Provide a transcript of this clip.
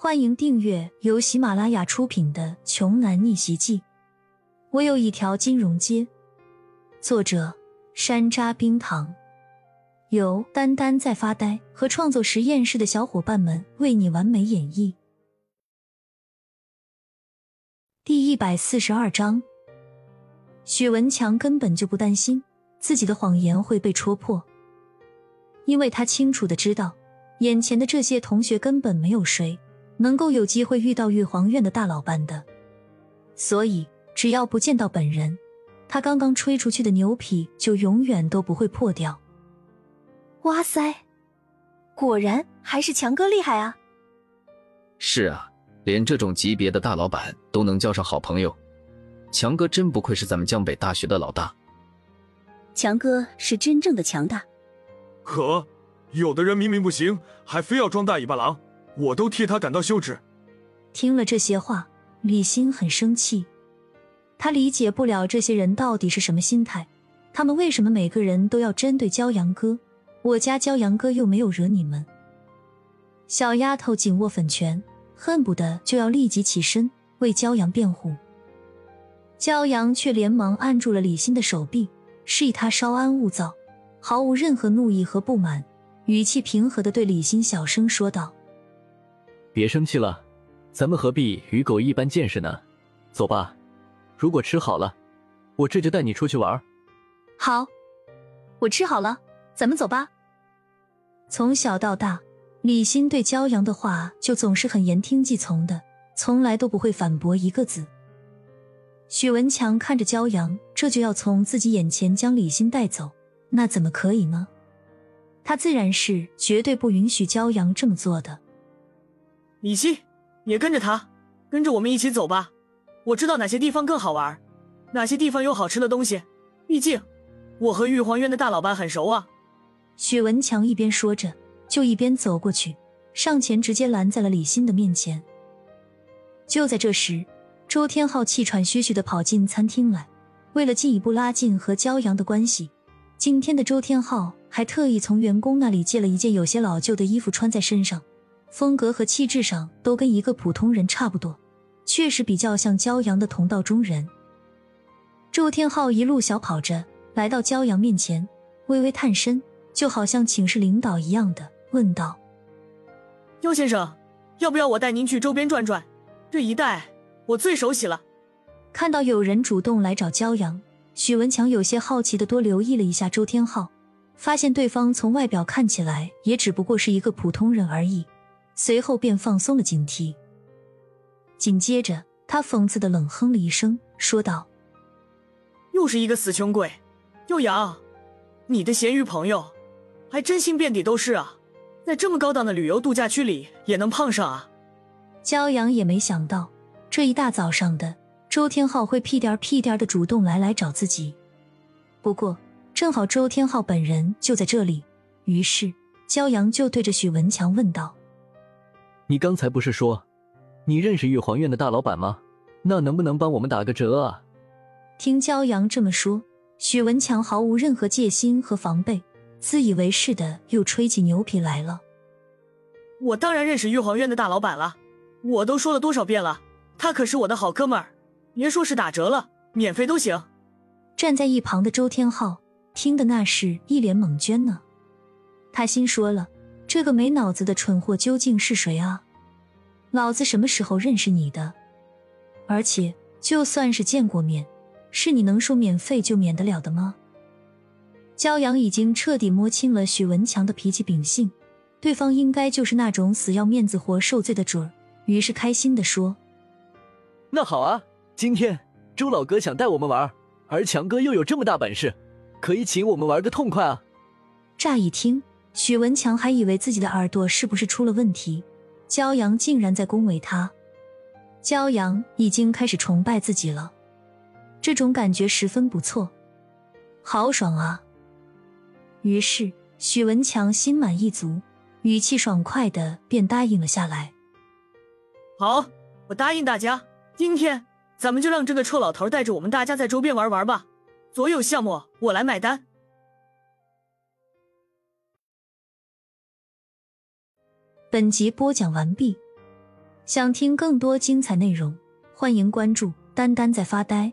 欢迎订阅由喜马拉雅出品的《穷男逆袭记》。我有一条金融街。作者：山楂冰糖，由丹丹在发呆和创作实验室的小伙伴们为你完美演绎。第一百四十二章，许文强根本就不担心自己的谎言会被戳破，因为他清楚的知道，眼前的这些同学根本没有谁。能够有机会遇到玉皇院的大老板的，所以只要不见到本人，他刚刚吹出去的牛皮就永远都不会破掉。哇塞，果然还是强哥厉害啊！是啊，连这种级别的大老板都能交上好朋友，强哥真不愧是咱们江北大学的老大。强哥是真正的强大。可有的人明明不行，还非要装大尾巴狼。我都替他感到羞耻。听了这些话，李欣很生气。他理解不了这些人到底是什么心态，他们为什么每个人都要针对骄阳哥？我家骄阳哥又没有惹你们。小丫头紧握粉拳，恨不得就要立即起身为骄阳辩护。骄阳却连忙按住了李欣的手臂，示意他稍安勿躁，毫无任何怒意和不满，语气平和的对李欣小声说道。别生气了，咱们何必与狗一般见识呢？走吧，如果吃好了，我这就带你出去玩。好，我吃好了，咱们走吧。从小到大，李欣对骄阳的话就总是很言听计从的，从来都不会反驳一个字。许文强看着骄阳，这就要从自己眼前将李欣带走，那怎么可以呢？他自然是绝对不允许骄阳这么做的。李欣，也跟着他，跟着我们一起走吧。我知道哪些地方更好玩，哪些地方有好吃的东西。毕竟，我和玉皇院的大老板很熟啊。许文强一边说着，就一边走过去，上前直接拦在了李欣的面前。就在这时，周天浩气喘吁吁的跑进餐厅来，为了进一步拉近和骄阳的关系，今天的周天浩还特意从员工那里借了一件有些老旧的衣服穿在身上。风格和气质上都跟一个普通人差不多，确实比较像骄阳的同道中人。周天浩一路小跑着来到骄阳面前，微微探身，就好像请示领导一样的问道：“邱先生，要不要我带您去周边转转？这一带我最熟悉了。”看到有人主动来找骄阳，许文强有些好奇的多留意了一下周天浩，发现对方从外表看起来也只不过是一个普通人而已。随后便放松了警惕，紧接着他讽刺的冷哼了一声，说道：“又是一个死穷鬼，幼阳，你的咸鱼朋友还真心遍地都是啊，在这么高档的旅游度假区里也能碰上啊！”骄阳也没想到这一大早上的周天浩会屁颠屁颠的主动来来找自己，不过正好周天浩本人就在这里，于是骄阳就对着许文强问道。你刚才不是说，你认识玉皇院的大老板吗？那能不能帮我们打个折啊？听骄阳这么说，许文强毫无任何戒心和防备，自以为是的又吹起牛皮来了。我当然认识玉皇院的大老板了，我都说了多少遍了，他可是我的好哥们儿，别说是打折了，免费都行。站在一旁的周天浩听的那是一脸懵圈呢，他心说了。这个没脑子的蠢货究竟是谁啊？老子什么时候认识你的？而且就算是见过面，是你能说免费就免得了的吗？骄阳已经彻底摸清了许文强的脾气秉性，对方应该就是那种死要面子活受罪的主儿，于是开心的说：“那好啊，今天周老哥想带我们玩，而强哥又有这么大本事，可以请我们玩个痛快啊！”乍一听。许文强还以为自己的耳朵是不是出了问题，骄阳竟然在恭维他。骄阳已经开始崇拜自己了，这种感觉十分不错，好爽啊！于是许文强心满意足，语气爽快的便答应了下来。好，我答应大家，今天咱们就让这个臭老头带着我们大家在周边玩玩吧，所有项目我来买单。本集播讲完毕，想听更多精彩内容，欢迎关注“丹丹在发呆”。